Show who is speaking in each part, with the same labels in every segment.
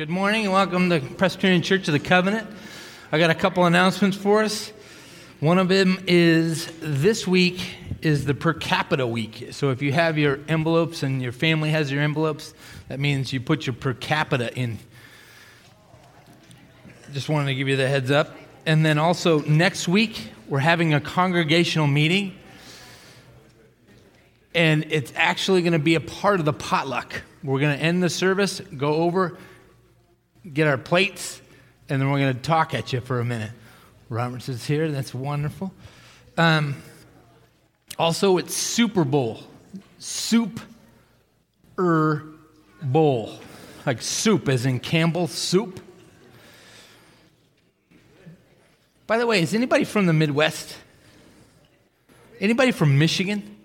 Speaker 1: Good morning and welcome to Presbyterian Church of the Covenant. I got a couple announcements for us. One of them is this week is the per capita week. So if you have your envelopes and your family has your envelopes, that means you put your per capita in. Just wanted to give you the heads up. And then also next week, we're having a congregational meeting. And it's actually going to be a part of the potluck. We're going to end the service, go over, get our plates, and then we're going to talk at you for a minute. Roberts is here. That's wonderful. Um, also, it's Super Bowl. Soup er bowl. Like soup, as in Campbell soup. By the way, is anybody from the Midwest? Anybody from Michigan?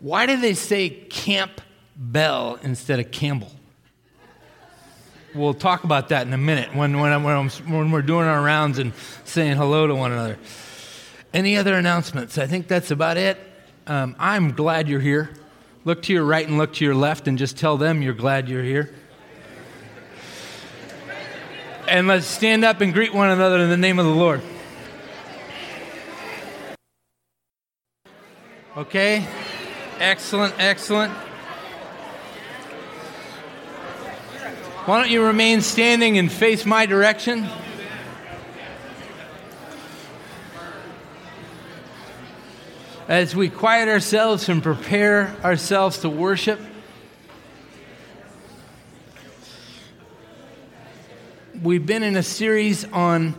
Speaker 1: Why do they say Camp Bell instead of Campbell? We'll talk about that in a minute when, when, when, when we're doing our rounds and saying hello to one another. Any other announcements? I think that's about it. Um, I'm glad you're here. Look to your right and look to your left and just tell them you're glad you're here. And let's stand up and greet one another in the name of the Lord. Okay? Excellent, excellent. Why don't you remain standing and face my direction? As we quiet ourselves and prepare ourselves to worship, we've been in a series on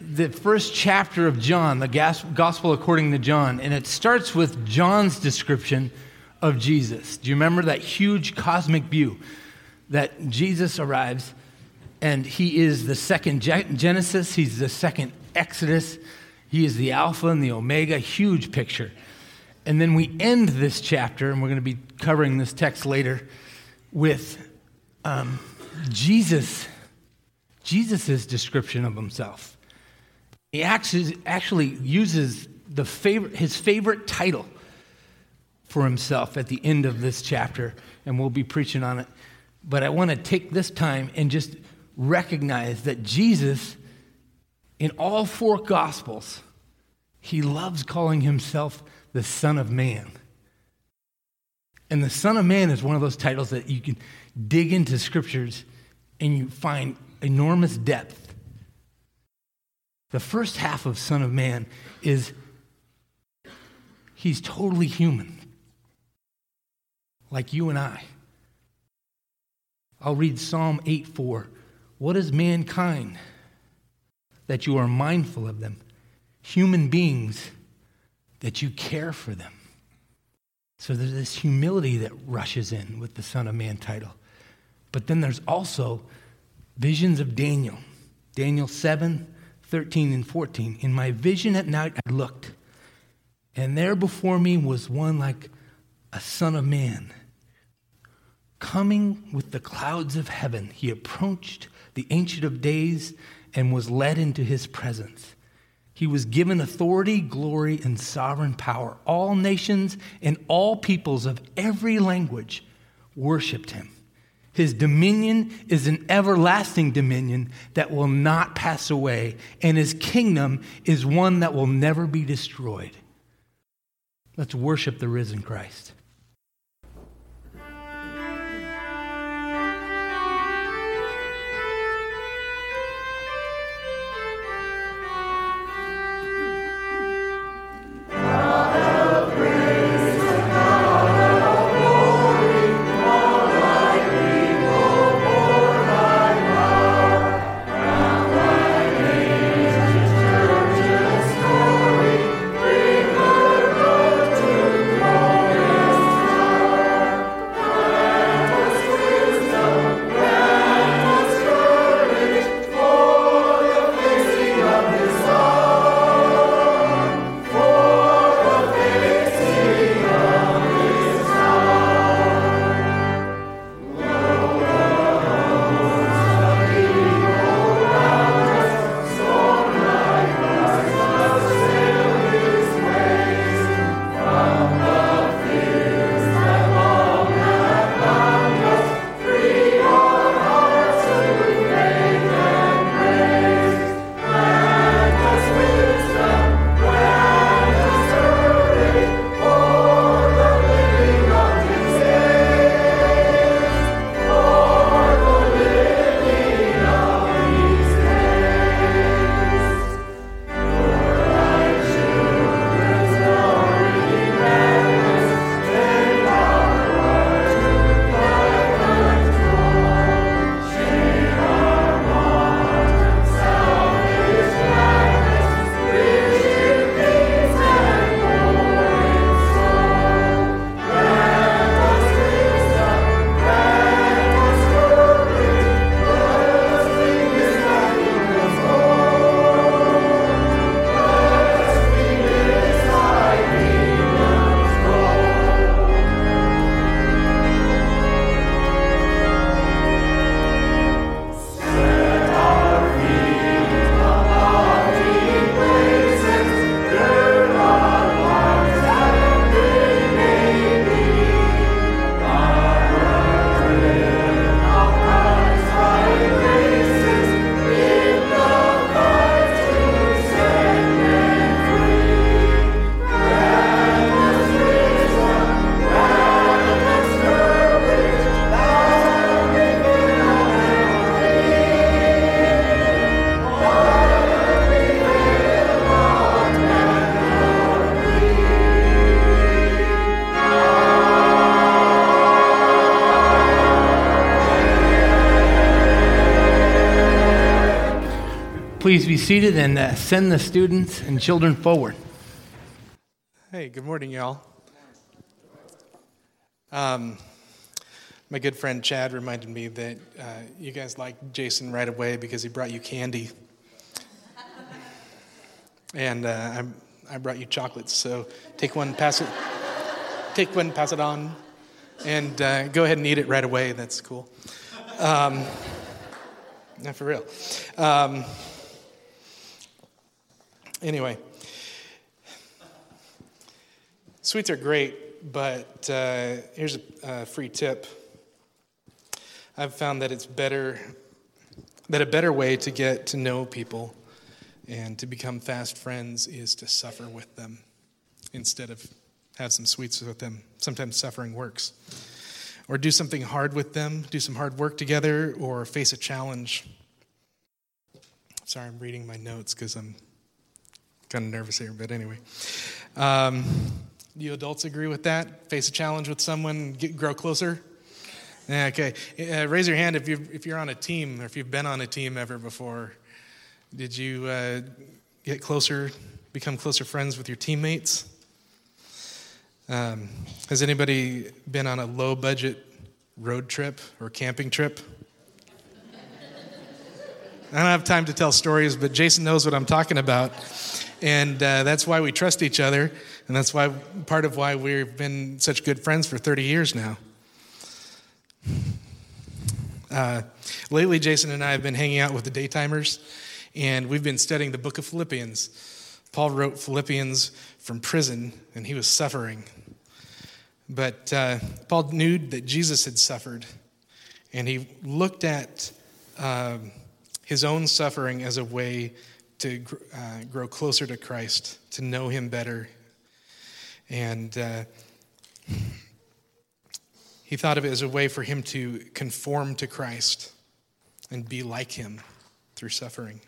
Speaker 1: the first chapter of John, the Gospel according to John, and it starts with John's description of Jesus. Do you remember that huge cosmic view? That Jesus arrives and he is the second Genesis, he's the second Exodus, he is the Alpha and the Omega, huge picture. And then we end this chapter, and we're going to be covering this text later, with um, Jesus, Jesus' description of himself. He actually, actually uses the favorite, his favorite title for himself at the end of this chapter, and we'll be preaching on it but I want to take this time and just recognize that Jesus, in all four Gospels, he loves calling himself the Son of Man. And the Son of Man is one of those titles that you can dig into scriptures and you find enormous depth. The first half of Son of Man is he's totally human, like you and I. I'll read Psalm 8 4. What is mankind that you are mindful of them? Human beings that you care for them. So there's this humility that rushes in with the Son of Man title. But then there's also visions of Daniel. Daniel 7, 13, and 14. In my vision at night, I looked, and there before me was one like a son of man Coming with the clouds of heaven, he approached the Ancient of Days and was led into his presence. He was given authority, glory, and sovereign power. All nations and all peoples of every language worshiped him. His dominion is an everlasting dominion that will not pass away, and his kingdom is one that will never be destroyed. Let's worship the risen Christ. Please be seated and uh, send the students and children forward.
Speaker 2: Hey, good morning, y'all. Um, my good friend Chad reminded me that uh, you guys liked Jason right away because he brought you candy. And uh, I, I brought you chocolates, so take one, pass it, take one, pass it on, and uh, go ahead and eat it right away. That's cool. Um, not for real. Um, anyway, sweets are great, but uh, here's a, a free tip. I've found that it's better, that a better way to get to know people and to become fast friends is to suffer with them instead of have some sweets with them. Sometimes suffering works. Or do something hard with them, do some hard work together, or face a challenge. Sorry, I'm reading my notes because I'm kind of nervous here, but anyway. Um, you adults agree with that? Face a challenge with someone, get, grow closer? Okay. Uh, raise your hand if you're, if you're on a team or if you've been on a team ever before. Did you uh, get closer, become closer friends with your teammates? Um, has anybody been on a low budget road trip or camping trip? I don't have time to tell stories, but Jason knows what I'm talking about. And uh, that's why we trust each other. And that's why part of why we've been such good friends for 30 years now. Uh, lately, Jason and I have been hanging out with the daytimers, and we've been studying the book of Philippians. Paul wrote Philippians from prison, and he was suffering. But uh, Paul knew that Jesus had suffered, and he looked at uh, his own suffering as a way to uh, grow closer to Christ, to know him better. And uh, he thought of it as a way for him to conform to Christ and be like him through suffering.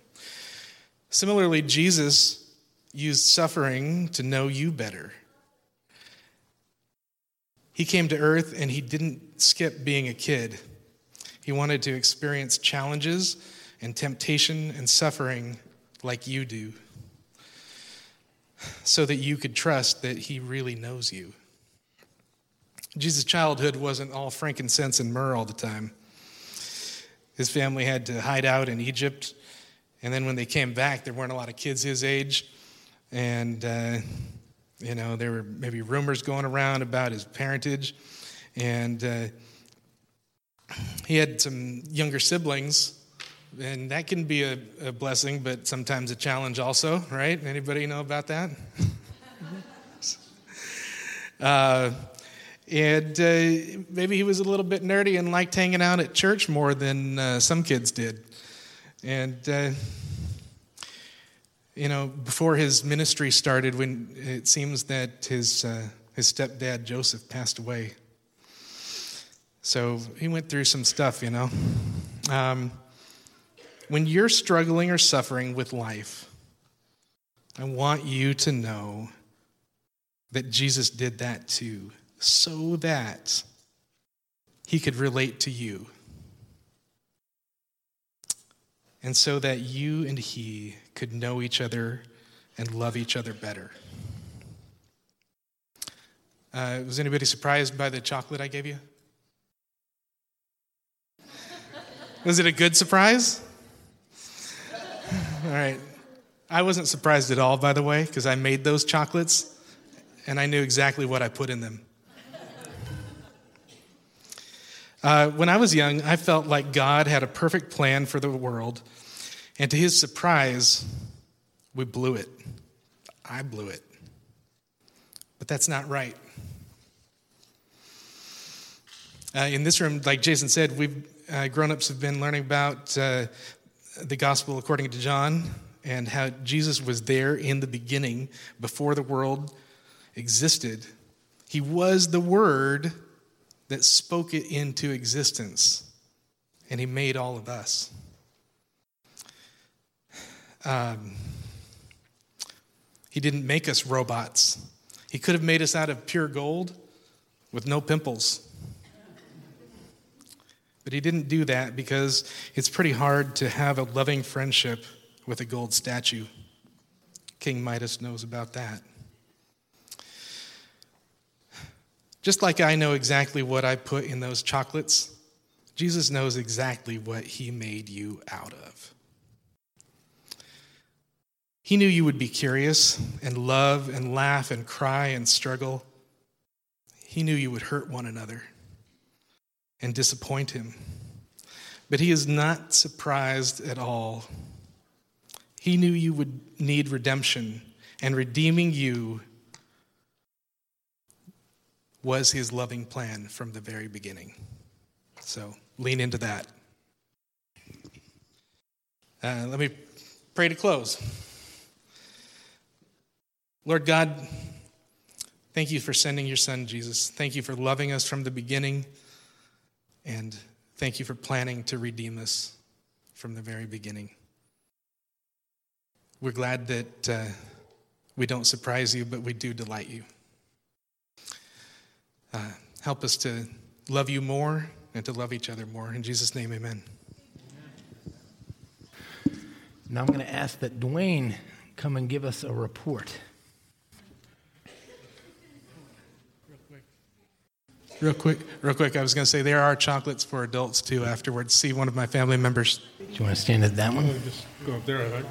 Speaker 2: Similarly, Jesus used suffering to know you better. He came to earth and he didn't skip being a kid. He wanted to experience challenges and temptation and suffering like you do so that you could trust that he really knows you. Jesus' childhood wasn't all frankincense and myrrh all the time. His family had to hide out in Egypt. And then when they came back, there weren't a lot of kids his age. And, uh, you know, there were maybe rumors going around about his parentage. And uh, he had some younger siblings. And that can be a, a blessing, but sometimes a challenge also, right? Anybody know about that? uh, and uh, maybe he was a little bit nerdy and liked hanging out at church more than uh, some kids did. And, uh, you know, before his ministry started, when it seems that his, uh, his stepdad, Joseph, passed away. So he went through some stuff, you know. Um, when you're struggling or suffering with life, I want you to know that Jesus did that too so that he could relate to you. And so that you and he could know each other and love each other better. Uh, was anybody surprised by the chocolate I gave you? Was it a good surprise? All right. I wasn't surprised at all, by the way, because I made those chocolates and I knew exactly what I put in them. Uh, when I was young, I felt like God had a perfect plan for the world, and to his surprise, we blew it. I blew it. But that's not right. Uh, in this room, like Jason said, we've uh, grown ups have been learning about uh, the gospel according to John and how Jesus was there in the beginning before the world existed. He was the Word that spoke it into existence, and He made all of us. Um, he didn't make us robots. He could have made us out of pure gold with no pimples. But he didn't do that because it's pretty hard to have a loving friendship with a gold statue. King Midas knows about that. Just like I know exactly what I put in those chocolates, Jesus knows exactly what he made you out of. He knew you would be curious and love and laugh and cry and struggle. He knew you would hurt one another and disappoint him. But he is not surprised at all. He knew you would need redemption, and redeeming you was his loving plan from the very beginning. So lean into that. Uh, let me pray to close. Lord God, thank you for sending your son, Jesus. Thank you for loving us from the beginning. And thank you for planning to redeem us from the very beginning. We're glad that uh, we don't surprise you, but we do delight you. Uh, help us to love you more and to love each other more. In Jesus' name, amen.
Speaker 1: Now I'm going to ask that Dwayne come and give us a report.
Speaker 2: Real quick, real quick, I was going to say there are chocolates for adults too afterwards. See one of my family members.
Speaker 1: Do you want to stand at that one?
Speaker 3: Just go up there, I think.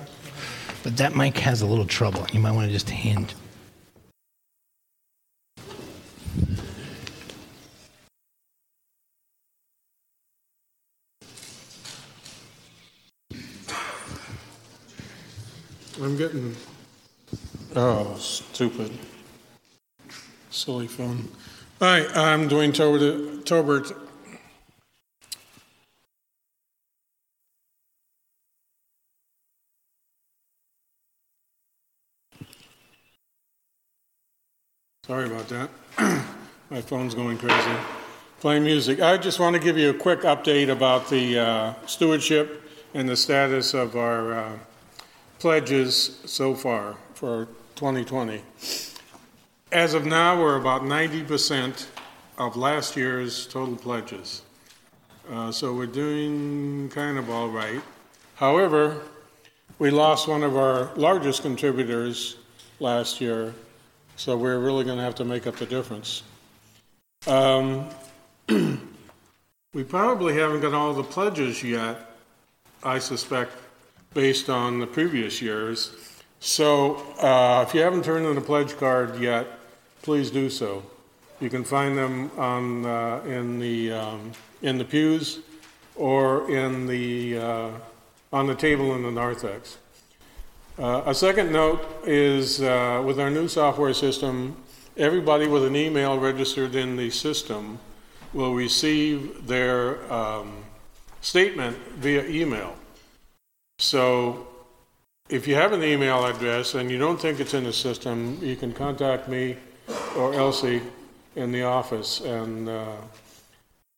Speaker 1: But that mic has a little trouble. You might want to just hand.
Speaker 3: I'm getting, oh, stupid. Silly phone. Hi, I'm Dwayne Tobert. Sorry about that. My phone's going crazy. Playing music. I just want to give you a quick update about the uh, stewardship and the status of our uh, pledges so far for 2020. As of now, we're about 90% of last year's total pledges. Uh, so we're doing kind of all right. However, we lost one of our largest contributors last year, so we're really going to have to make up the difference. Um, we probably haven't got all the pledges yet, I suspect, based on the previous years. So uh, if you haven't turned in a pledge card yet, please do so. You can find them on, uh, in, the, um, in the pews or in the, uh, on the table in the narthex. Uh, a second note is uh, with our new software system, everybody with an email registered in the system will receive their um, statement via email. So if you have an email address and you don't think it's in the system, you can contact me or Elsie in the office, and uh,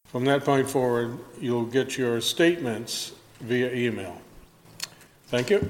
Speaker 3: from that point forward, you'll get your statements via email. Thank you.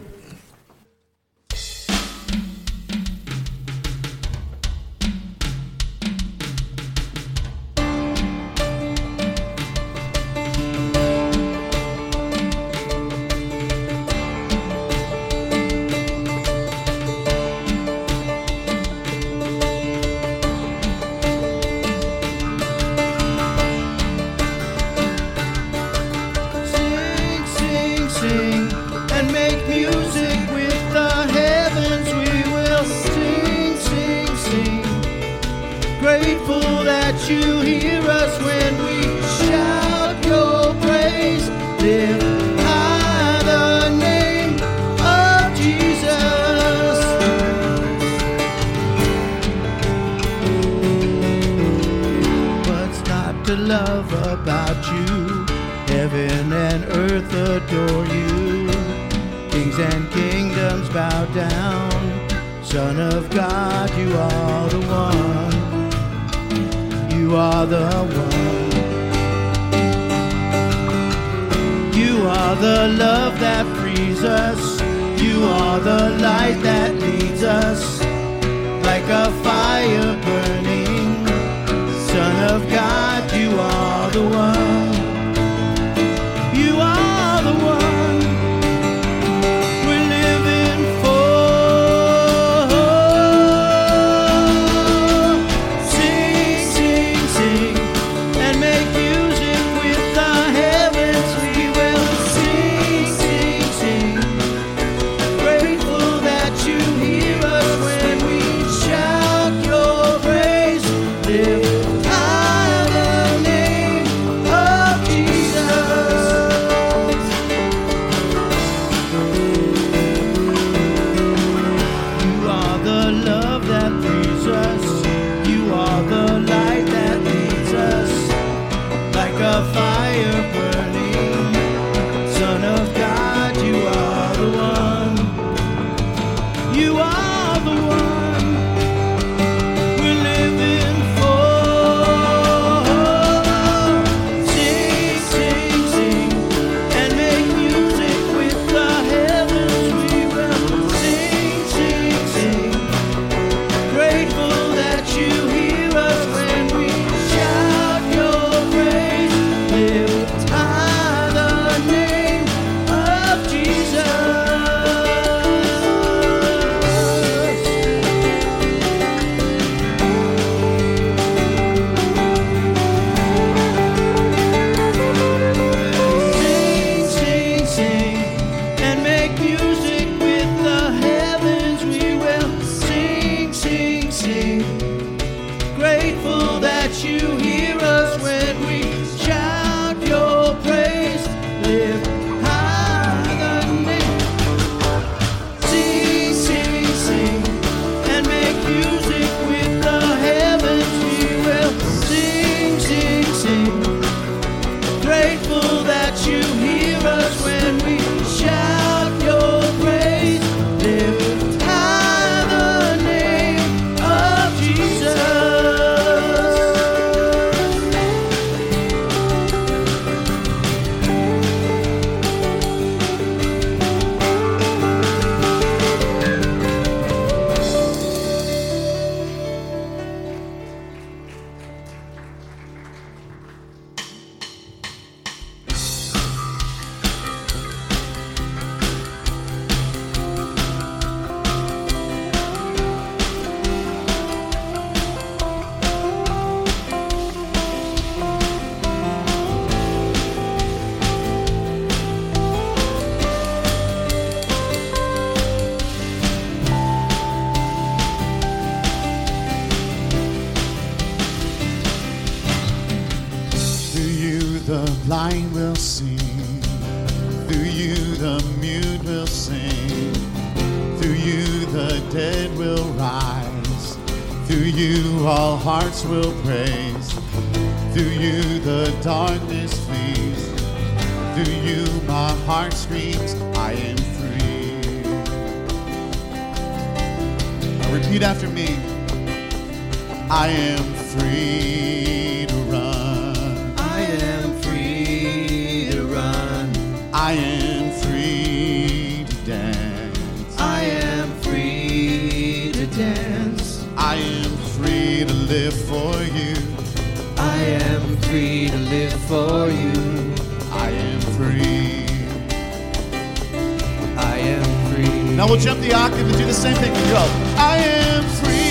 Speaker 4: Now we'll jump the octave and do the same thing. We go, I am free.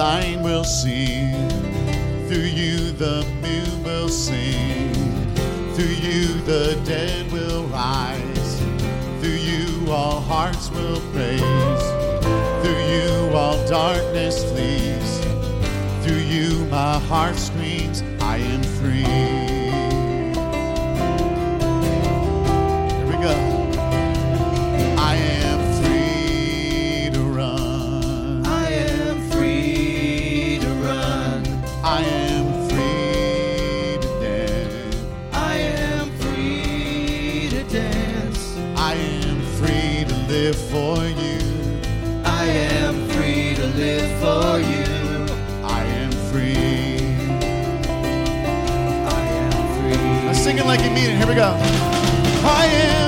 Speaker 4: blind will see. Through you the mute will sing. Through you the dead will rise. Through you all hearts will praise. Through you all darkness flees. Through you my heart's Here we go. I am.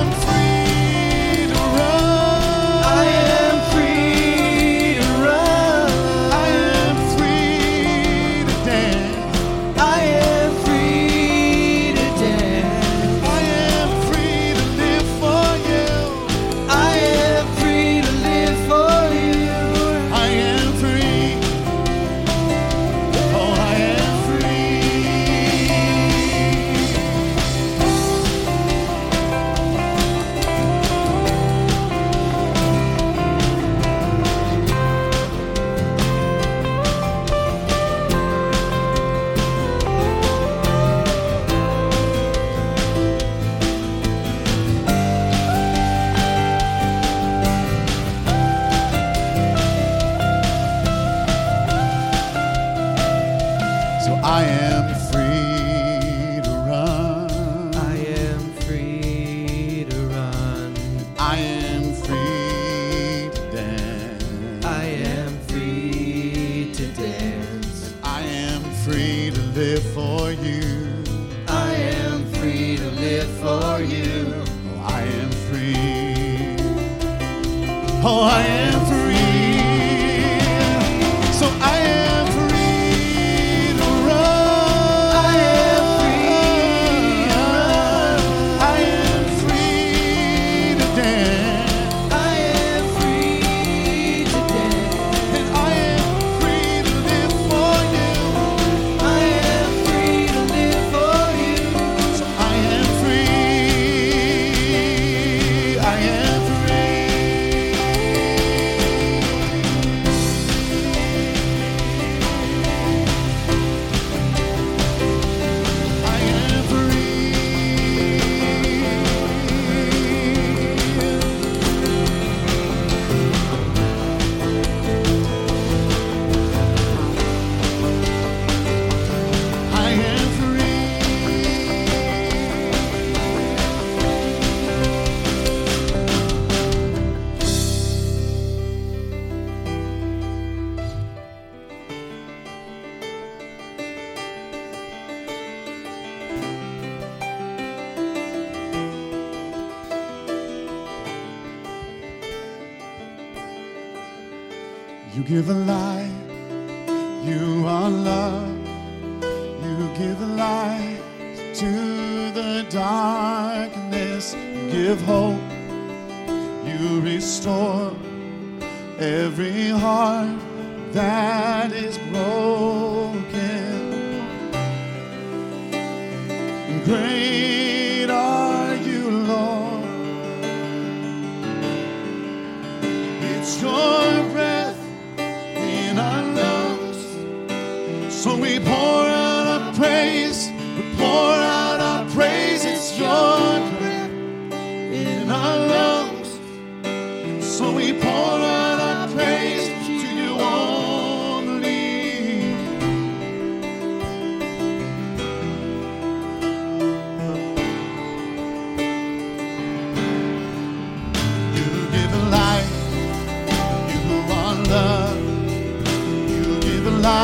Speaker 4: Oh, I am.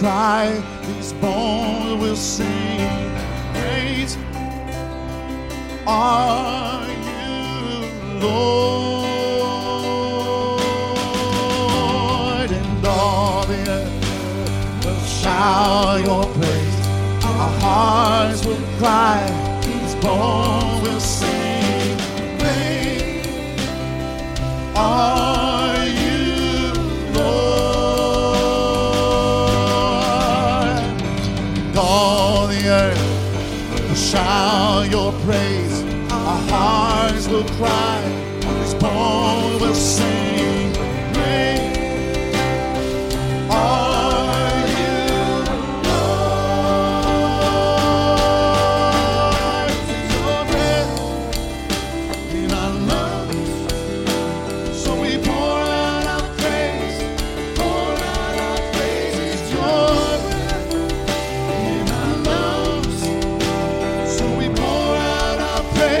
Speaker 4: cry, these bones will sing.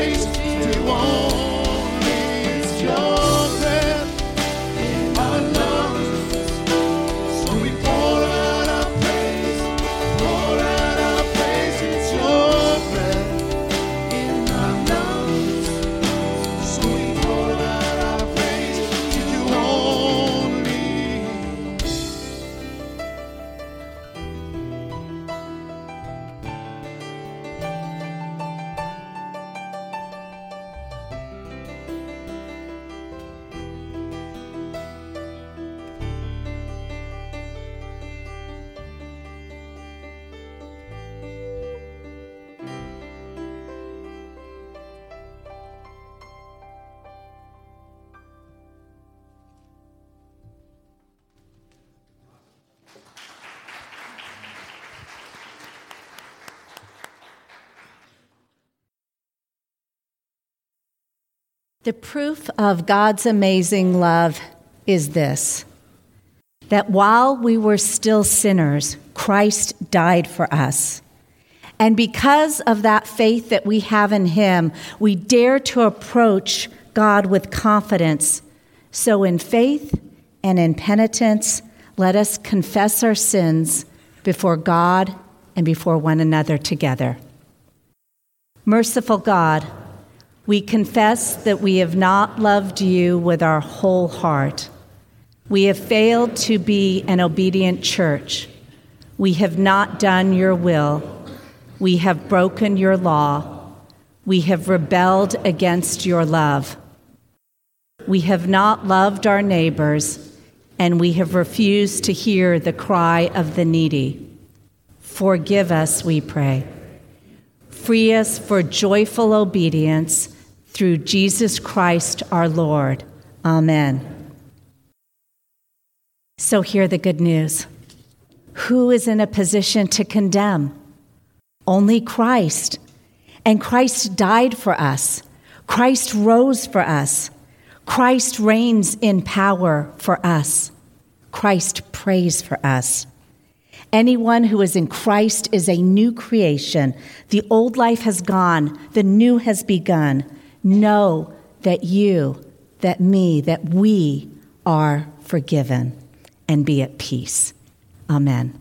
Speaker 4: praise. You want The
Speaker 5: proof of God's amazing love is this that while we were still sinners, Christ died for us. And because of that faith that we have in Him, we dare to approach God with confidence. So, in faith and in penitence, let us confess our sins before God and before one another together. Merciful God, we confess that we have not loved you with our whole heart. We have failed to be an obedient church. We have not done your will. We have broken your law. We have rebelled against your love. We have not loved our neighbors, and we have refused to hear the cry of the needy. Forgive us, we pray. Free us for joyful obedience through Jesus Christ our Lord. Amen. So, hear the good news. Who is in a position to condemn? Only Christ. And Christ died for us. Christ rose for us. Christ reigns in power for us. Christ prays for us. Anyone who is in Christ is a new creation. The old life has gone, the new has begun. Know that you, that me, that we are forgiven and be at peace. Amen.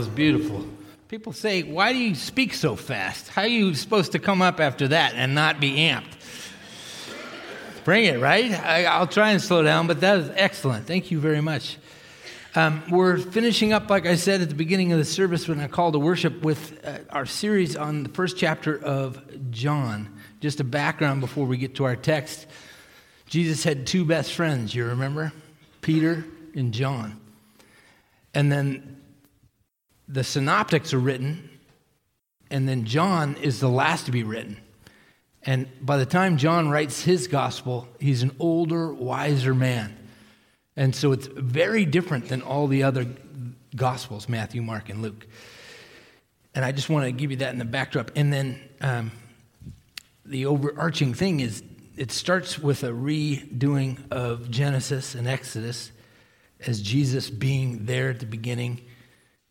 Speaker 1: Was beautiful. People say, Why do you speak so fast? How are you supposed to come up after that and not be amped? Bring it, right? I, will try and slow down, but that was excellent. Thank you very much. Um, we're finishing up, like I said at the beginning of the service when I called to worship, with uh, our series on the first chapter of John. Just a background before we get to our text. Jesus had two best friends, you remember? Peter and John. And then the synoptics are written, and then John is the last to be written. And by the time John writes his gospel, he's an older, wiser man. And so it's very different than all the other gospels Matthew, Mark, and Luke. And I just want to give you that in the backdrop. And then um, the overarching thing is it starts with a redoing of Genesis and Exodus as Jesus being there at the beginning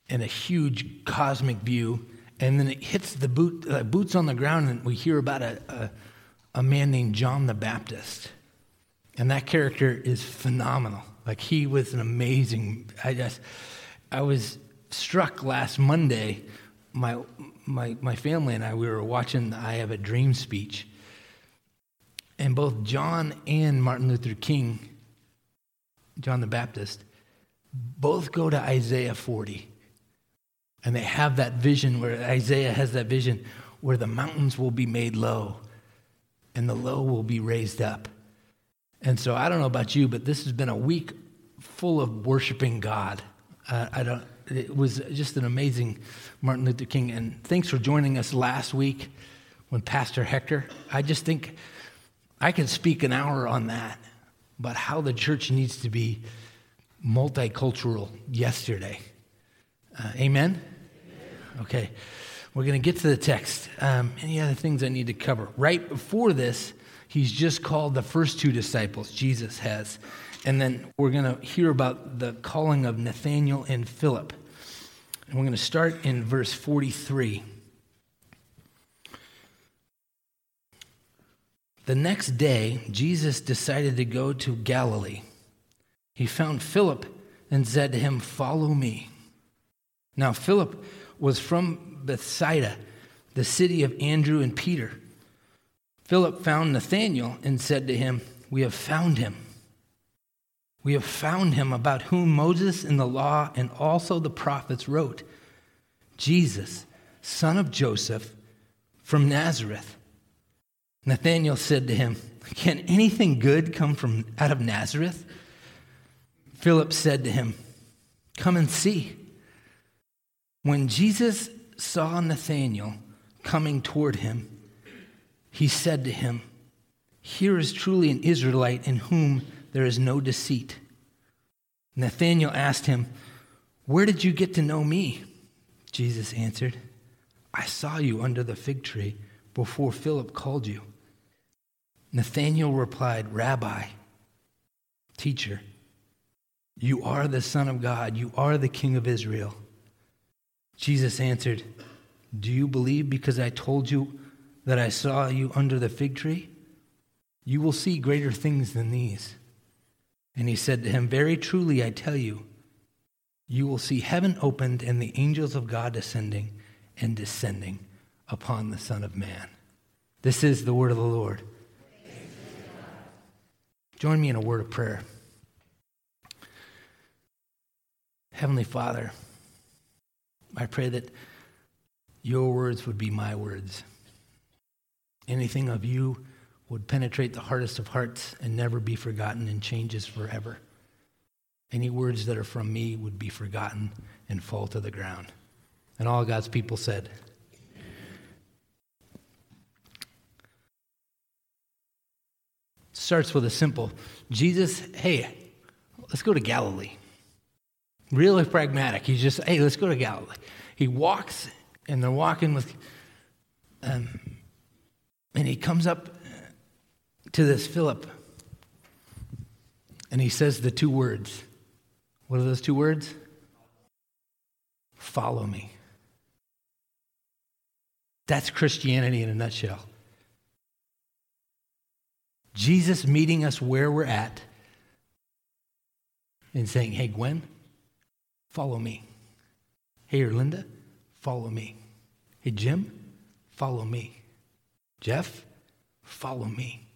Speaker 1: in a huge cosmic view. And then it hits the boot, uh, boots on the ground, and we hear about a, a, a man named John the Baptist. And that character is phenomenal. Like he was an amazing. I just, I was struck last Monday. My my my family and I we were watching the "I Have a Dream" speech, and both John and Martin Luther King, John the Baptist, both go to Isaiah 40. And they have that vision where Isaiah has that vision where the mountains will be made low and the low will be raised up. And so I don't know about you, but this has been a week full of worshiping God. Uh, I don't, it was just an amazing Martin Luther King. And thanks for joining us last week when Pastor Hector. I just think I could speak an hour on that, but how the church needs to be multicultural yesterday. Uh, amen? Okay. We're going to get to the text. Um, any other things I need to cover? Right before this, he's just called the first two disciples, Jesus has. And then we're going to hear about the calling of Nathanael and Philip. And we're going to start in verse 43. The next day, Jesus decided to go to Galilee. He found Philip and said to him, Follow me. Now, Philip was from Bethsaida, the city of Andrew and Peter. Philip found Nathanael and said to him, We have found him. We have found him about whom Moses in the law and also the prophets wrote Jesus, son of Joseph, from Nazareth Nathanael said to him, Can anything good come from out of Nazareth? Philip said to him, Come and see. When Jesus saw Nathanael coming toward him, he said to him, Here is truly an Israelite in whom there is no deceit. Nathanael asked him, Where did you get to know me? Jesus answered, I saw you under the fig tree before Philip called you. Nathanael replied, Rabbi, teacher, you are the Son of God, you are the King of Israel. Jesus answered, Do you believe because I told you that I saw you under the fig tree? You will see greater things than these. And he said to him, Very truly I tell you, you will see heaven opened and the angels of God ascending and descending upon the Son of Man. This is the word of the Lord. Join me in a word of prayer. Heavenly Father, I pray that your words would be my words. Anything of you would penetrate the hardest of hearts and never be forgotten and changes forever. Any words that are from me would be forgotten and fall to the ground. And all God's people said, starts with a simple Jesus, hey, let's go to Galilee. Really pragmatic. He's just, hey, let's go to Galilee. He walks, and they're walking with, um, and he comes up to this Philip, and he says the two words. What are those two words? Follow me. That's Christianity in a nutshell. Jesus meeting us where we're at and saying, Hey, Gwen, follow me. Hey, Erlinda, follow me. Hey, Jim, follow me. Jeff, follow me.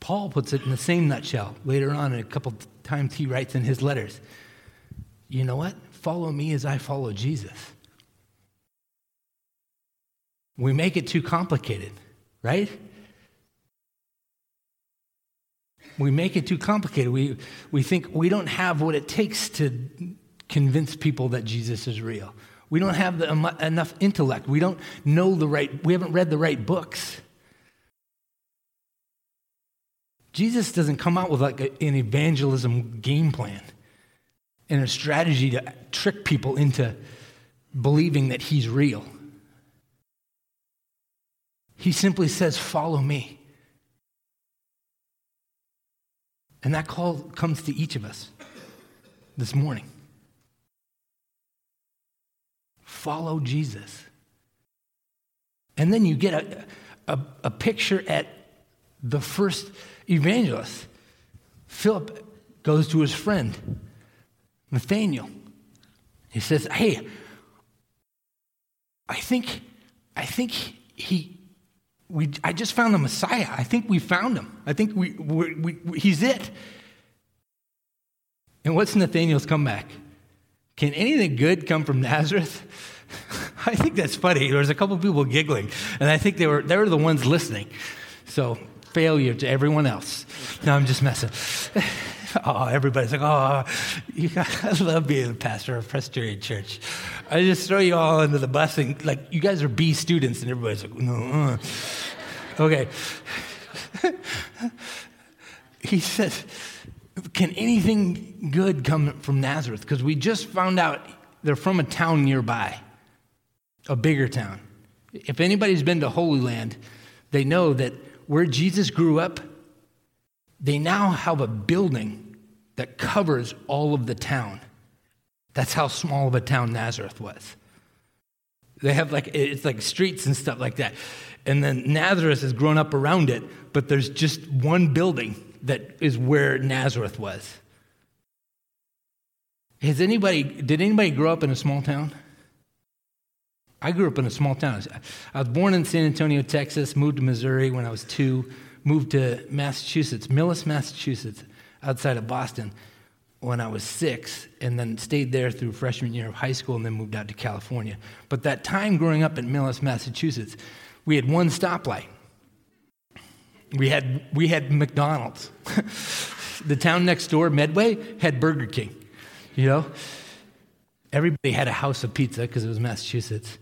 Speaker 1: Paul puts it in the same nutshell later on a couple times he writes in his letters. You know what? Follow me as I follow Jesus. We make it too complicated, right? We make it too complicated. We, we think we don't have what it takes to convince people that Jesus is real. We don't have the, enough intellect. We don't know the right, we haven't read the right books. Jesus doesn't come out with like a, an evangelism game plan and a strategy to trick people into believing that he's real. He simply says, Follow me. And that call comes to each of us this morning. Follow Jesus. And then you get a, a, a picture at the first evangelist. Philip goes to his friend, Nathaniel. He says, Hey, I think, I think he, we, I just found the Messiah. I think we found him. I think we, we, we, he's it. And what's Nathaniel's comeback? Can anything good come from Nazareth? I think that's funny. There was a couple people giggling, and I think they were, they were the ones listening. So failure to everyone else. No, I'm just messing. Oh, everybody's like, oh, you I love being a pastor of Presbyterian Church. I just throw you all under the bus and like, you guys are B students, and everybody's like, no. Uh. Okay. he says, can anything good come from Nazareth? Because we just found out they're from a town nearby, a bigger town. If anybody's been to Holy Land, they know that where Jesus grew up, they now have a building that covers all of the town. That's how small of a town Nazareth was. They have like, it's like streets and stuff like that. And then Nazareth has grown up around it, but there's just one building that is where Nazareth was. Has anybody, did anybody grow up in a small town? I grew up in a small town. I was born in San Antonio, Texas, moved to Missouri when I was two, moved to Massachusetts, Millis, Massachusetts, outside of Boston when I was six, and then stayed there through freshman year of high school and then moved out to California. But that time growing up in Millis, Massachusetts, we had one stoplight. We had, we had McDonald's. the town next door, Medway, had Burger King. You know? Everybody had a house of pizza because it was Massachusetts.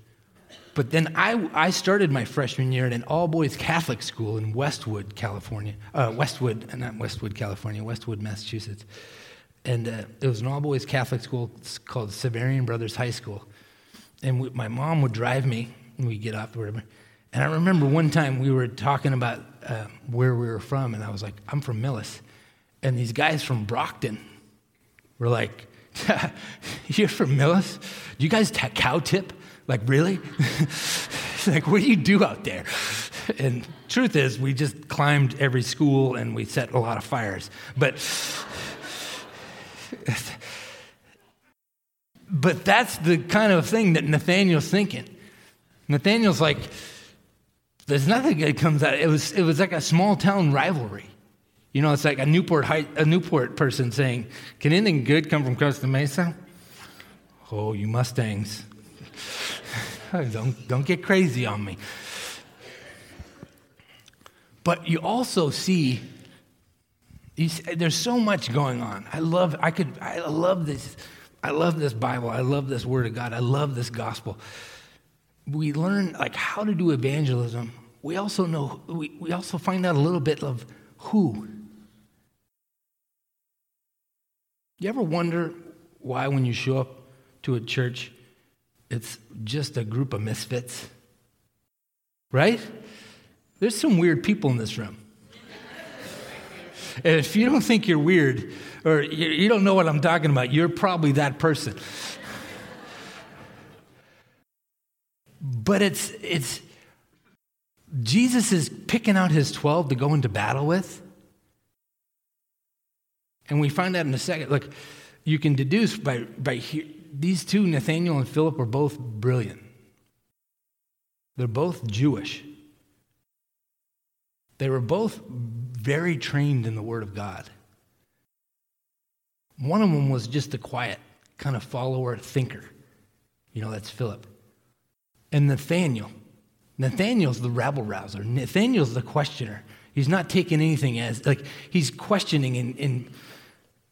Speaker 1: But then I, I started my freshman year at an all boys Catholic school in Westwood, California. Uh, Westwood, not Westwood, California, Westwood, Massachusetts. And uh, it was an all boys Catholic school called Xaverian Brothers High School. And we, my mom would drive me, and we'd get off or whatever. And I remember one time we were talking about uh, where we were from, and I was like, I'm from Millis. And these guys from Brockton were like, You're from Millis? Do you guys t- cow tip? Like, really? like, what do you do out there? And truth is, we just climbed every school and we set a lot of fires. But, but that's the kind of thing that Nathaniel's thinking. Nathaniel's like, there's nothing that comes out. It was, it was like a small town rivalry. You know, it's like a Newport, high, a Newport person saying, Can anything good come from Costa Mesa? Oh, you Mustangs. don't, don't get crazy on me. But you also see, you see, there's so much going on. I love, I could, I love this. I love this Bible. I love this Word of God. I love this gospel. We learn like how to do evangelism. We also know, we, we also find out a little bit of who. You ever wonder why when you show up to a church, it's just a group of misfits. Right? There's some weird people in this room. and if you don't think you're weird or you don't know what I'm talking about, you're probably that person. but it's, it's, Jesus is picking out his 12 to go into battle with. And we find out in a second. Look, you can deduce by, by he, these two, Nathaniel and Philip, were both brilliant. They're both Jewish. They were both very trained in the Word of God. One of them was just a quiet kind of follower, thinker. You know, that's Philip. And Nathaniel. Nathaniel's the rabble rouser. Nathaniel's the questioner. He's not taking anything as, like, he's questioning and, and,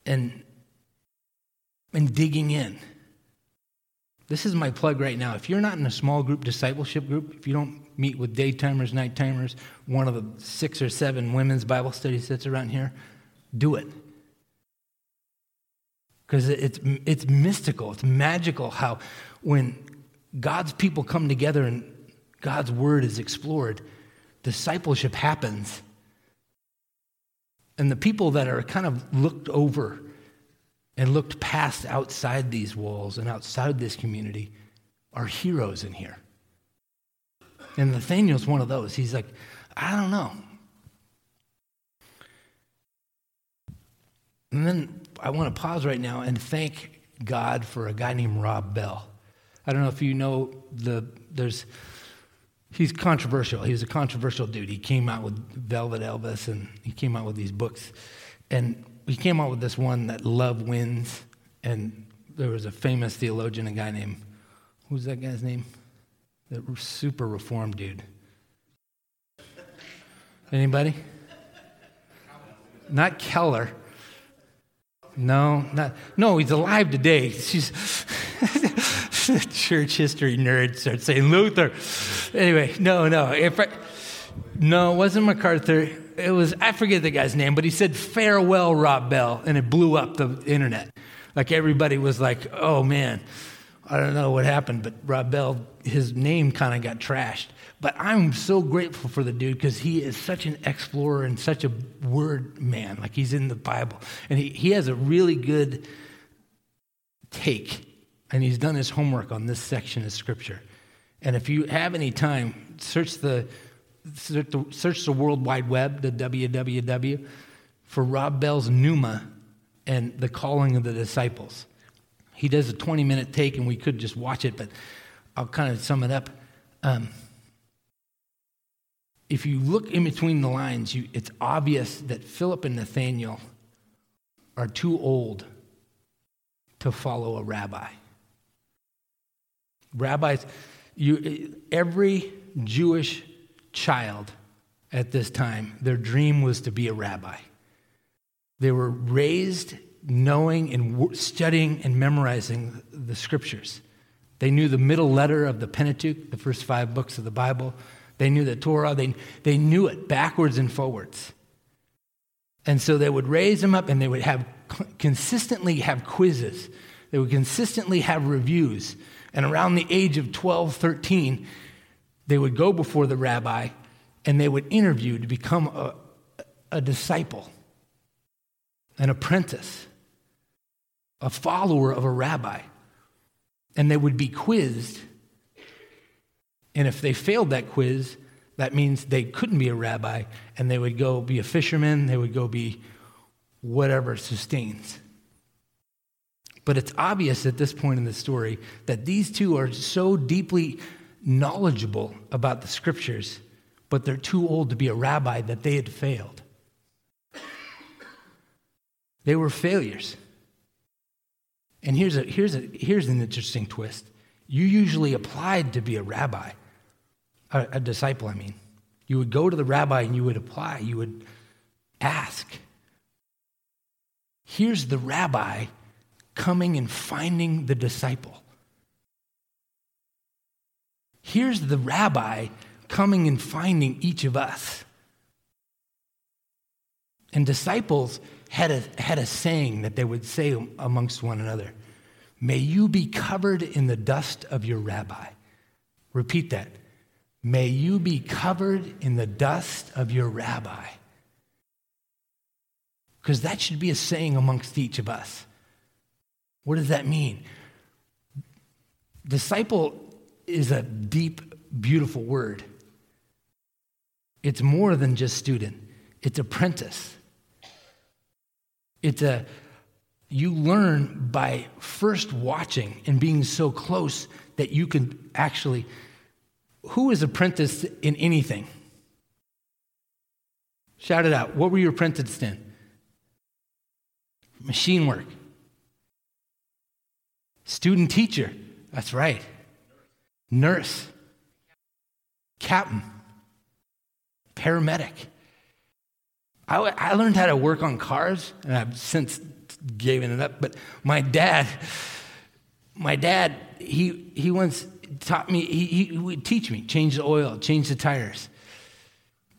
Speaker 1: and, and digging in. This is my plug right now. If you're not in a small group discipleship group, if you don't meet with daytimers, night timers, one of the six or seven women's Bible studies that's around here, do it. Because it's, it's mystical, it's magical how when God's people come together and God's word is explored, discipleship happens. And the people that are kind of looked over and looked past outside these walls and outside this community are heroes in here. And Nathaniel's one of those. He's like, I don't know. And then I want to pause right now and thank God for a guy named Rob Bell. I don't know if you know the there's he's controversial. He was a controversial dude. He came out with Velvet Elvis and he came out with these books. And he came out with this one that love wins. And there was a famous theologian, a guy named, who's that guy's name? That super reformed dude. Anybody? Not Keller. No, not no. He's alive today. She's church history nerd starts saying Luther. Anyway, no, no. If I, no, it wasn't MacArthur it was, I forget the guy's name, but he said, Farewell, Rob Bell, and it blew up the internet. Like everybody was like, oh man, I don't know what happened, but Rob Bell, his name kind of got trashed. But I'm so grateful for the dude because he is such an explorer and such a word man. Like he's in the Bible. And he, he has a really good take. And he's done his homework on this section of scripture. And if you have any time, search the search the World Wide Web, the www, for Rob Bell's Nooma and the calling of the disciples. He does a 20 minute take, and we could just watch it, but I'll kind of sum it up. Um, if you look in between the lines, you, it's obvious that Philip and Nathaniel are too old to follow a rabbi. Rabbis, you, every Jewish child at this time, their dream was to be a rabbi. They were raised knowing and studying and memorizing the scriptures. They knew the middle letter of the Pentateuch, the first five books of the Bible. They knew the Torah. They, they knew it backwards and forwards. And so they would raise them up and they would have consistently have quizzes. They would consistently have reviews. And around the age of 12, 13, they would go before the rabbi and they would interview to become a, a disciple, an apprentice, a follower of a rabbi. And they would be quizzed. And if they failed that quiz, that means they couldn't be a rabbi and they would go be a fisherman, they would go be whatever sustains. But it's obvious at this point in the story that these two are so deeply knowledgeable about the scriptures, but they're too old to be a rabbi that they had failed. They were failures. And here's, a, here's, a, here's an interesting twist. You usually applied to be a rabbi, a, a disciple, I mean. You would go to the rabbi and you would apply, you would ask. Here's the rabbi coming and finding the disciple. Here's the rabbi coming and finding each of us. And disciples had a, had a saying that they would say amongst one another May you be covered in the dust of your rabbi. Repeat that. May you be covered in the dust of your rabbi. Because that should be a saying amongst each of us. What does that mean? Disciple is a deep, beautiful word. It's more than just student, it's apprentice. It's a you learn by first watching and being so close that you can actually. Who is apprenticed in anything? Shout it out. What were you apprenticed in? Machine work. Student teacher. That's right. Nurse. Captain. Paramedic. I, I learned how to work on cars, and I've since given it up. But my dad, my dad, he, he once taught me, he, he would teach me, change the oil, change the tires.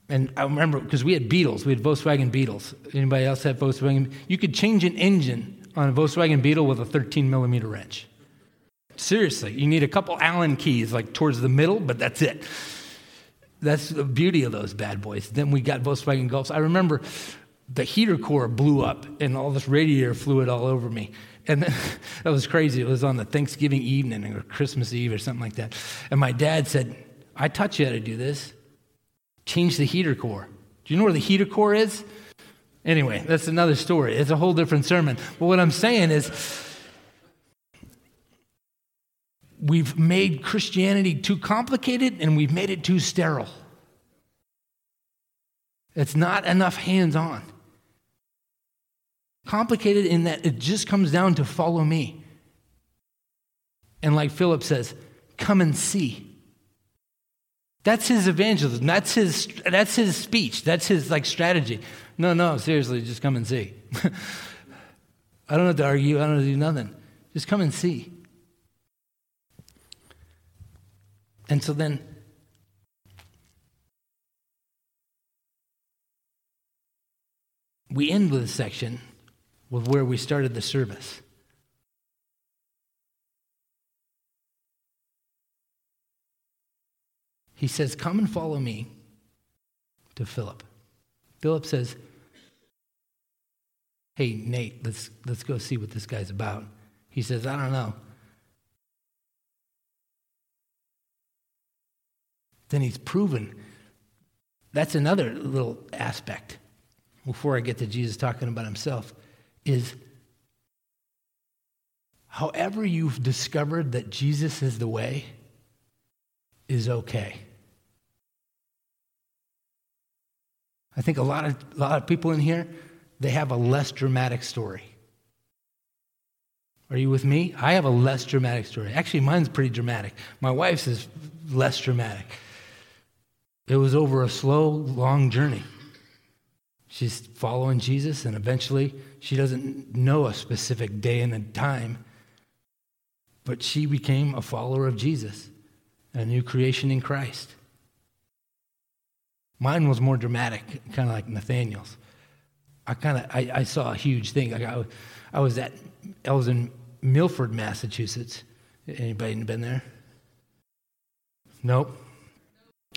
Speaker 1: And I remember, because we had Beetles, we had Volkswagen Beetles. Anybody else have Volkswagen? You could change an engine on a Volkswagen Beetle with a 13 millimeter wrench. Seriously, you need a couple Allen keys, like towards the middle, but that's it. That's the beauty of those bad boys. Then we got Volkswagen Golfs. I remember the heater core blew up and all this radiator fluid all over me. And then, that was crazy. It was on the Thanksgiving evening or Christmas Eve or something like that. And my dad said, I taught you how to do this. Change the heater core. Do you know where the heater core is? Anyway, that's another story. It's a whole different sermon. But what I'm saying is, we've made Christianity too complicated and we've made it too sterile. It's not enough hands on. Complicated in that it just comes down to follow me. And like Philip says, come and see. That's his evangelism. That's his, that's his speech. That's his like strategy. No, no, seriously, just come and see. I don't have to argue. I don't have to do nothing. Just come and see. And so then, we end with a section with where we started the service. He says, Come and follow me to Philip. Philip says, Hey, Nate, let's, let's go see what this guy's about. He says, I don't know. Then he's proven. That's another little aspect before I get to Jesus talking about himself is however you've discovered that Jesus is the way is okay. I think a lot of, a lot of people in here, they have a less dramatic story. Are you with me? I have a less dramatic story. Actually, mine's pretty dramatic. My wife's is less dramatic. It was over a slow, long journey. She's following Jesus, and eventually, she doesn't know a specific day and a time, but she became a follower of Jesus, a new creation in Christ. Mine was more dramatic, kind of like Nathaniel's. I kind of I, I, saw a huge thing. I, I was at I was in Milford, Massachusetts. Anybody been there? Nope.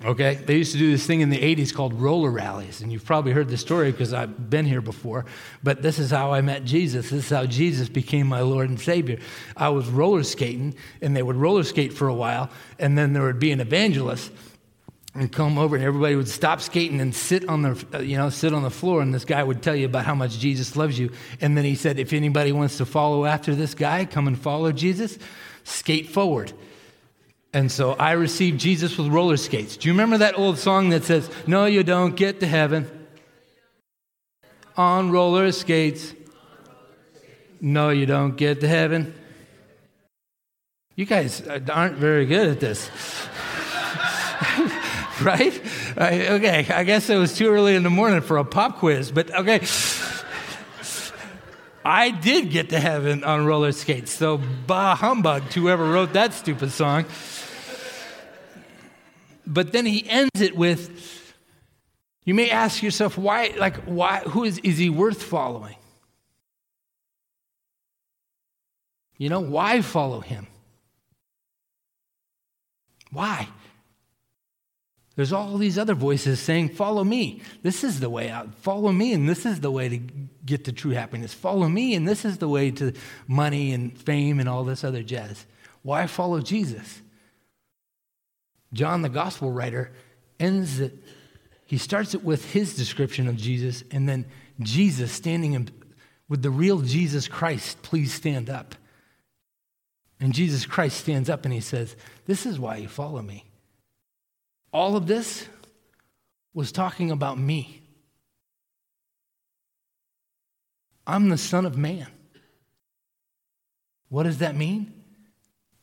Speaker 1: Okay, they used to do this thing in the 80s called roller rallies, and you've probably heard the story because I've been here before. But this is how I met Jesus. This is how Jesus became my Lord and Savior. I was roller skating, and they would roller skate for a while, and then there would be an evangelist and come over, and everybody would stop skating and sit on the, uh, you know, sit on the floor, and this guy would tell you about how much Jesus loves you. And then he said, if anybody wants to follow after this guy, come and follow Jesus, skate forward. And so I received Jesus with roller skates. Do you remember that old song that says, No, you don't get to heaven on roller skates? No, you don't get to heaven. You guys aren't very good at this. right? okay, I guess it was too early in the morning for a pop quiz, but okay. I did get to heaven on roller skates, so bah humbug to whoever wrote that stupid song. But then he ends it with you may ask yourself, why, like, why, who is, is he worth following? You know, why follow him? Why? There's all these other voices saying, Follow me. This is the way out. Follow me, and this is the way to get to true happiness. Follow me, and this is the way to money and fame and all this other jazz. Why follow Jesus? John, the gospel writer, ends it, he starts it with his description of Jesus, and then Jesus standing in, Would the real Jesus Christ please stand up? And Jesus Christ stands up and he says, This is why you follow me. All of this was talking about me. I'm the Son of Man. What does that mean?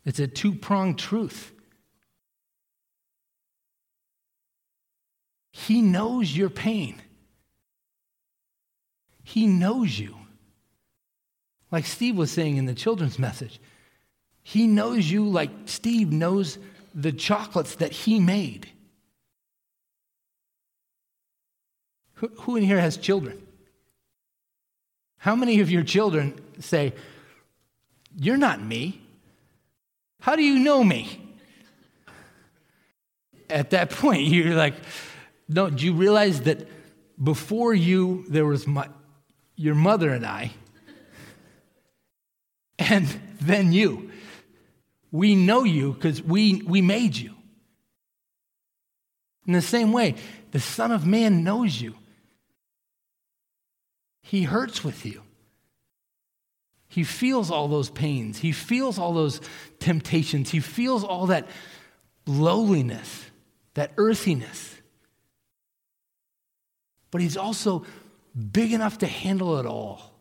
Speaker 1: It's a two pronged truth. He knows your pain, He knows you. Like Steve was saying in the children's message, He knows you like Steve knows the chocolates that he made. Who in here has children? How many of your children say, You're not me? How do you know me? At that point, you're like, No, do you realize that before you, there was my, your mother and I, and then you? We know you because we, we made you. In the same way, the Son of Man knows you. He hurts with you. He feels all those pains. He feels all those temptations. He feels all that lowliness, that earthiness. But he's also big enough to handle it all.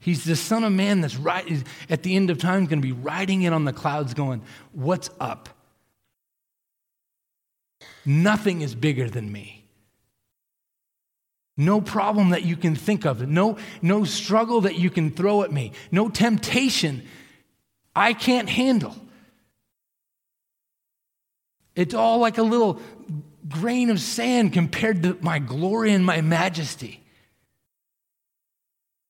Speaker 1: He's the Son of Man that's right at the end of time going to be riding in on the clouds, going, What's up? Nothing is bigger than me. No problem that you can think of, no, no struggle that you can throw at me, no temptation I can't handle. It's all like a little grain of sand compared to my glory and my majesty.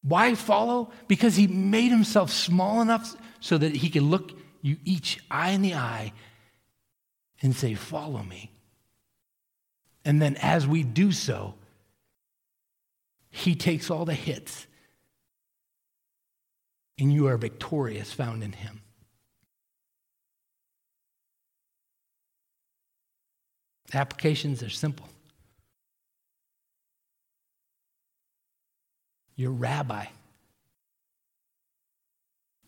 Speaker 1: Why follow? Because he made himself small enough so that he could look you each eye in the eye and say, Follow me. And then as we do so, he takes all the hits, and you are victorious found in Him. Applications are simple. Your rabbi,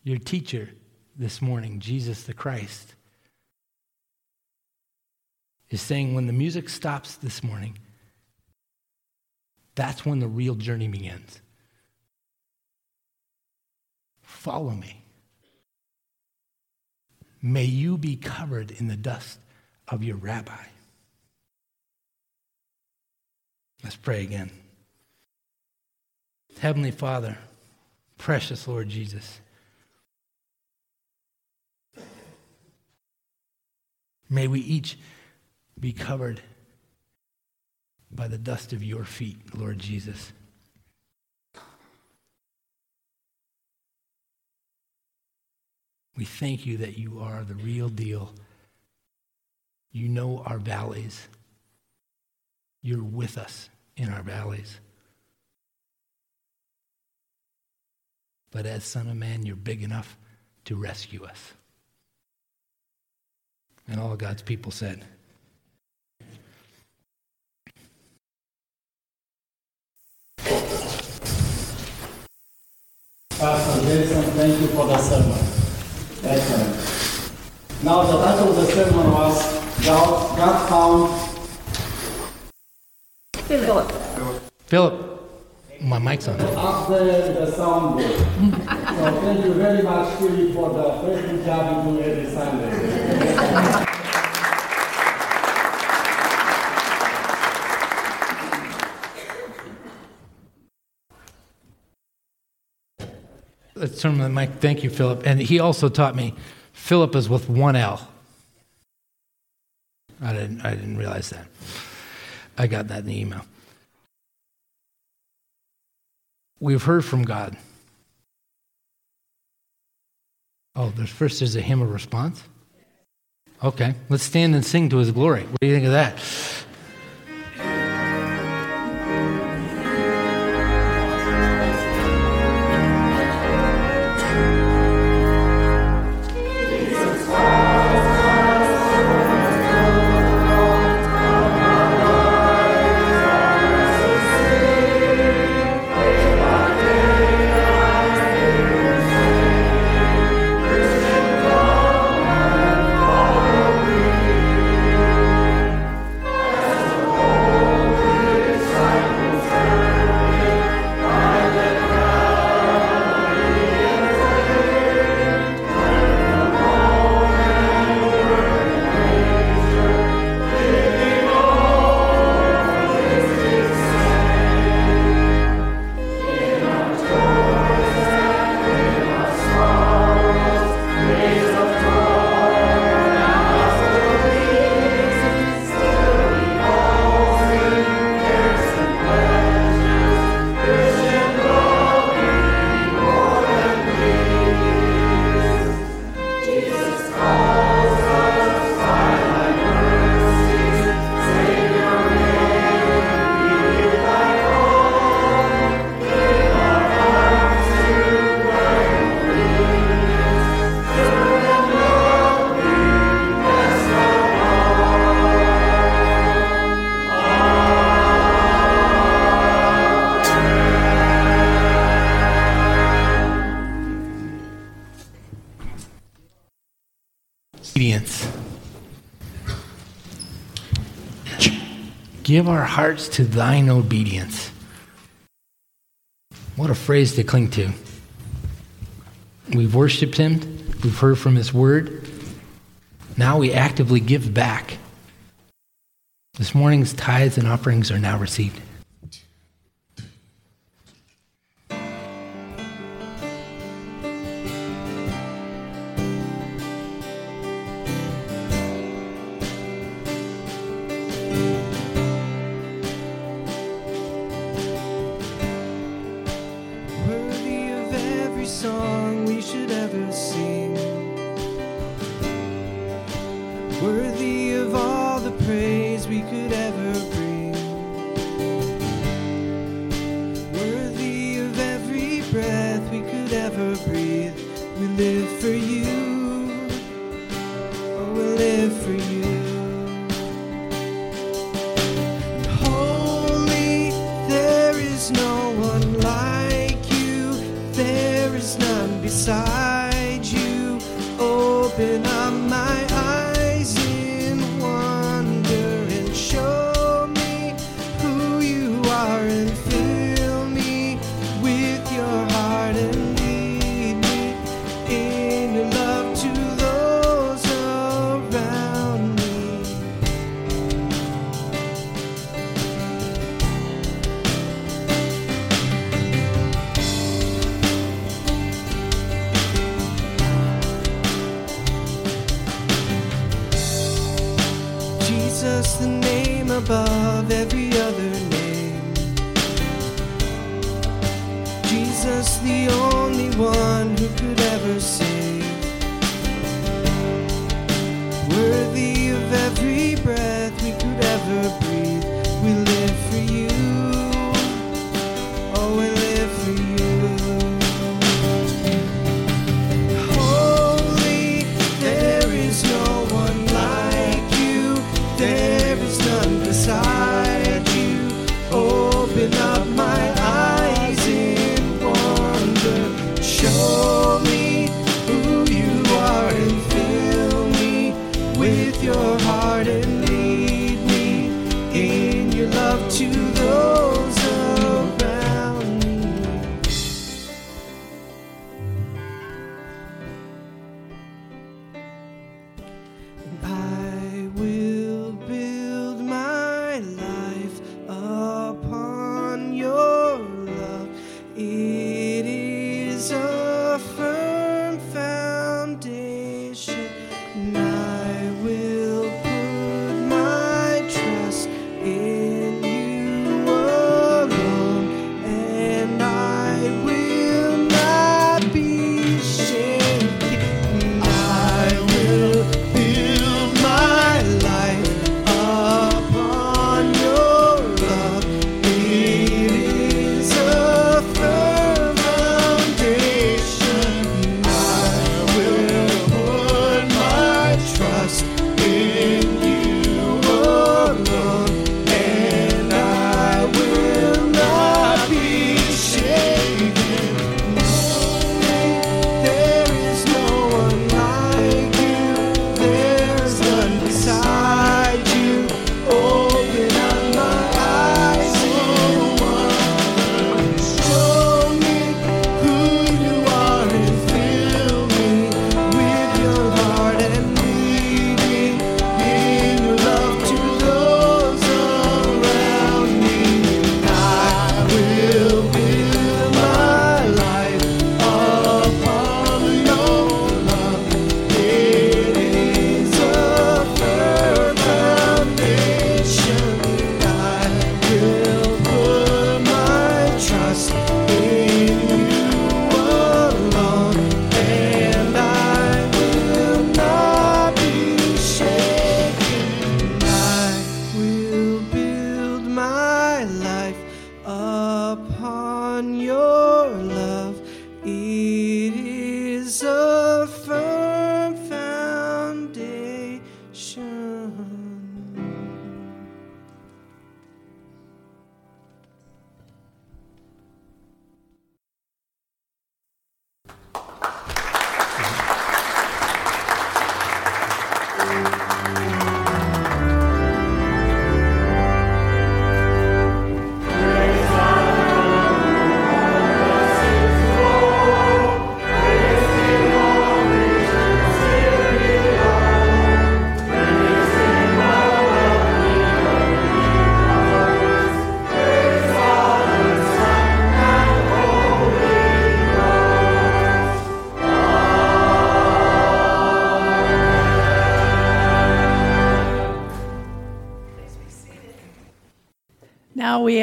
Speaker 1: your teacher this morning, Jesus the Christ, is saying when the music stops this morning, that's when the real journey begins. Follow me. May you be covered in the dust of your rabbi. Let's pray again. Heavenly Father, precious Lord Jesus, may we each be covered by the dust of your feet, Lord Jesus. We thank you that you are the real deal. You know our valleys. You're with us in our valleys. But as Son of Man, you're big enough to rescue us. And all God's people said,
Speaker 6: Pastor Jason, thank you for the sermon. Excellent. Now the title of the sermon was God, God found
Speaker 1: Philip. Philip, my mic's on.
Speaker 6: After the sound so thank you very much, Philip, for the great job you do every Sunday.
Speaker 1: Let's turn the mic. Thank you, Philip. And he also taught me Philip is with one L. I didn't, I didn't realize that. I got that in the email. We've heard from God. Oh, there's first there's a hymn of response. Okay, let's stand and sing to his glory. What do you think of that? give our hearts to thine obedience. What a phrase to cling to. We've worshiped him, we've heard from his word. Now we actively give back. This morning's tithes and offerings are now received.
Speaker 7: ever breathe. We live for you.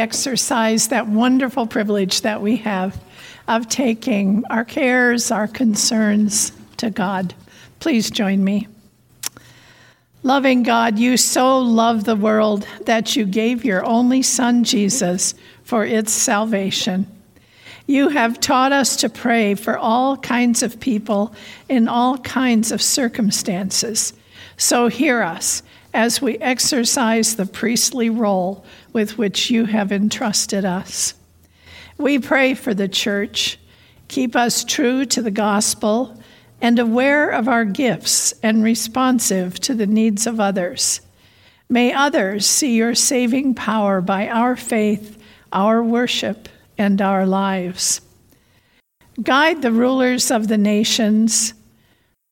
Speaker 8: Exercise that wonderful privilege that we have of taking our cares, our concerns to God. Please join me. Loving God, you so love the world that you gave your only Son, Jesus, for its salvation. You have taught us to pray for all kinds of people in all kinds of circumstances. So hear us as we exercise the priestly role with which you have entrusted us. We pray for the church. Keep us true to the gospel and aware of our gifts and responsive to the needs of others. May others see your saving power by our faith, our worship, and our lives. Guide the rulers of the nations.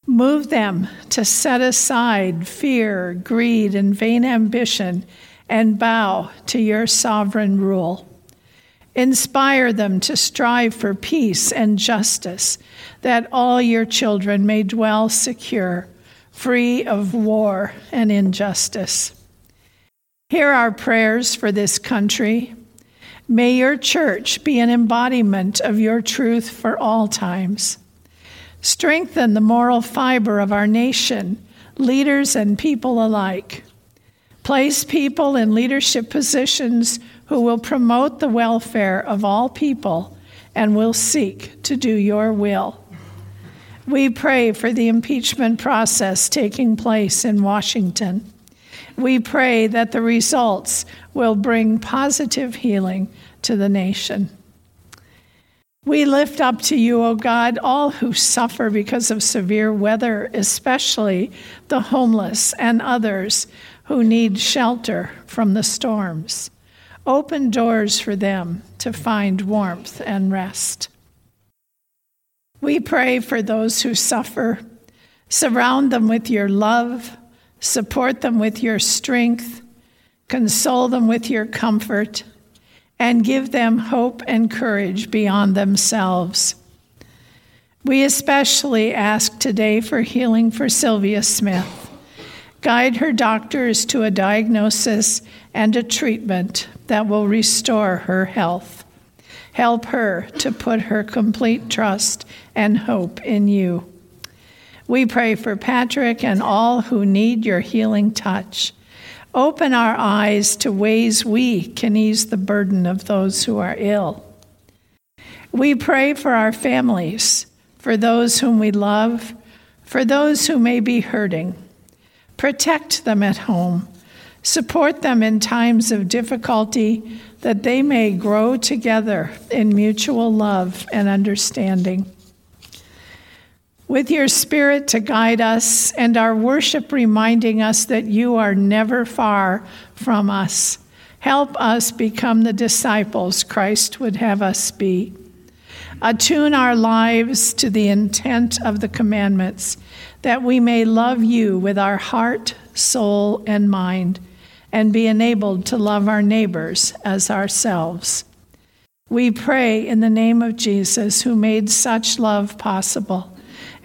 Speaker 8: Move them to set aside fear, greed, and vain ambition and bow to your sovereign rule. Inspire them to strive for peace and justice, that all your children may dwell secure, free of war and injustice. Hear our prayers for this country. May your church be an embodiment of your truth for all times. Strengthen the moral fiber of our nation, leaders and people alike. Place people in leadership positions who will promote the welfare of all people and will seek to do your will. We pray for the impeachment process taking place in Washington. We pray that the results will bring positive healing to the nation. We lift up to you, O God, all who suffer because of severe weather, especially the homeless and others who need shelter from the storms. Open doors for them to find warmth and rest. We pray for those who suffer. Surround them with your love, support them with your strength, console them with your comfort, and give them hope and courage beyond themselves. We especially ask today for healing for Sylvia Smith. Guide her doctors to a diagnosis and a treatment that will restore her health. Help her to put her complete trust and hope in you. We pray for Patrick and all who need your healing touch. Open our eyes to ways we can ease the burden of those who are ill. We pray for our families, for those whom we love, for those who may be hurting. Protect them at home. Support them in times of difficulty that they may grow together in mutual love and understanding. With your spirit to guide us and our worship reminding us that you are never far from us, help us become the disciples Christ would have us be. Attune our lives to the intent of the commandments that we may love you with our heart, soul, and mind, and be enabled to love our neighbors as ourselves. We pray in the name of Jesus, who made such love possible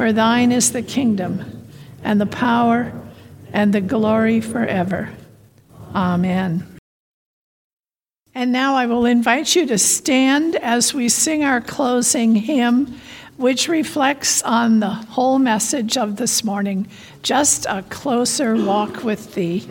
Speaker 8: For thine is the kingdom, and the power, and the glory forever. Amen. And now I will invite you to stand as we sing our closing hymn which reflects on the whole message of this morning just a closer walk with Thee.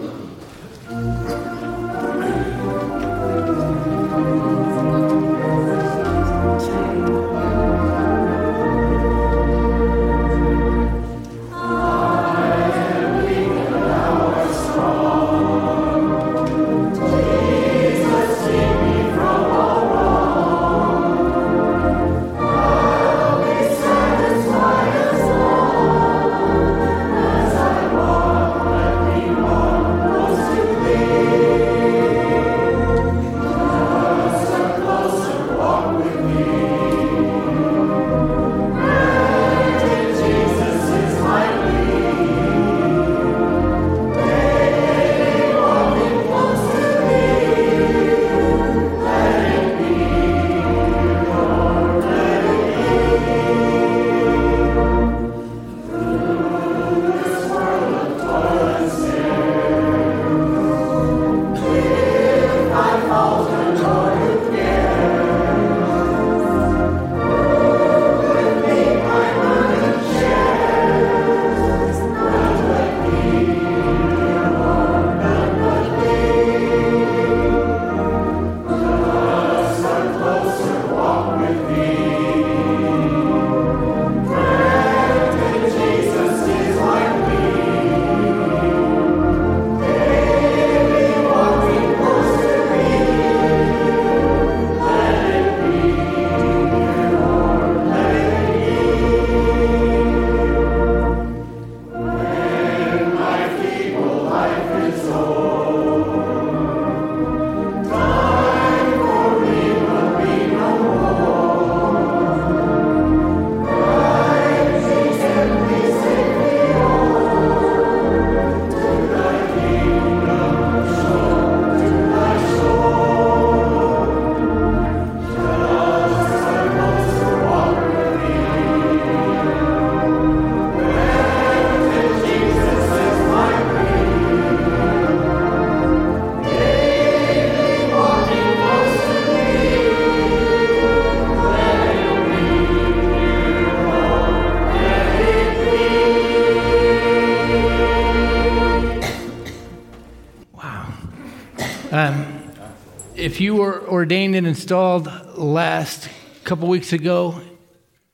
Speaker 1: If you were ordained and installed last couple weeks ago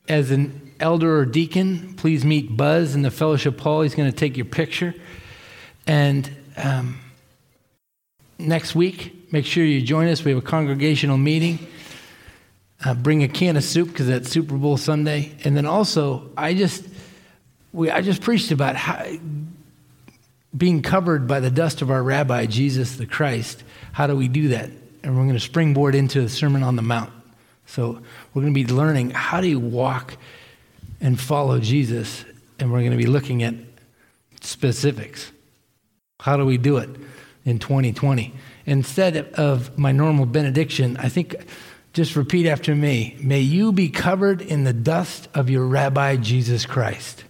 Speaker 1: as an elder or deacon, please meet Buzz in the fellowship hall. He's going to take your picture. And um, next week, make sure you join us. We have a congregational meeting. Uh, bring a can of soup because that's Super Bowl Sunday. And then also, I just we I just preached about how, being covered by the dust of our rabbi Jesus the Christ. How do we do that? And we're going to springboard into the Sermon on the Mount. So we're going to be learning how do you walk and follow Jesus, and we're going to be looking at specifics. How do we do it in 2020? Instead of my normal benediction, I think just repeat after me. May you be covered in the dust of your Rabbi Jesus Christ.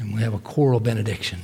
Speaker 1: And we have a choral benediction.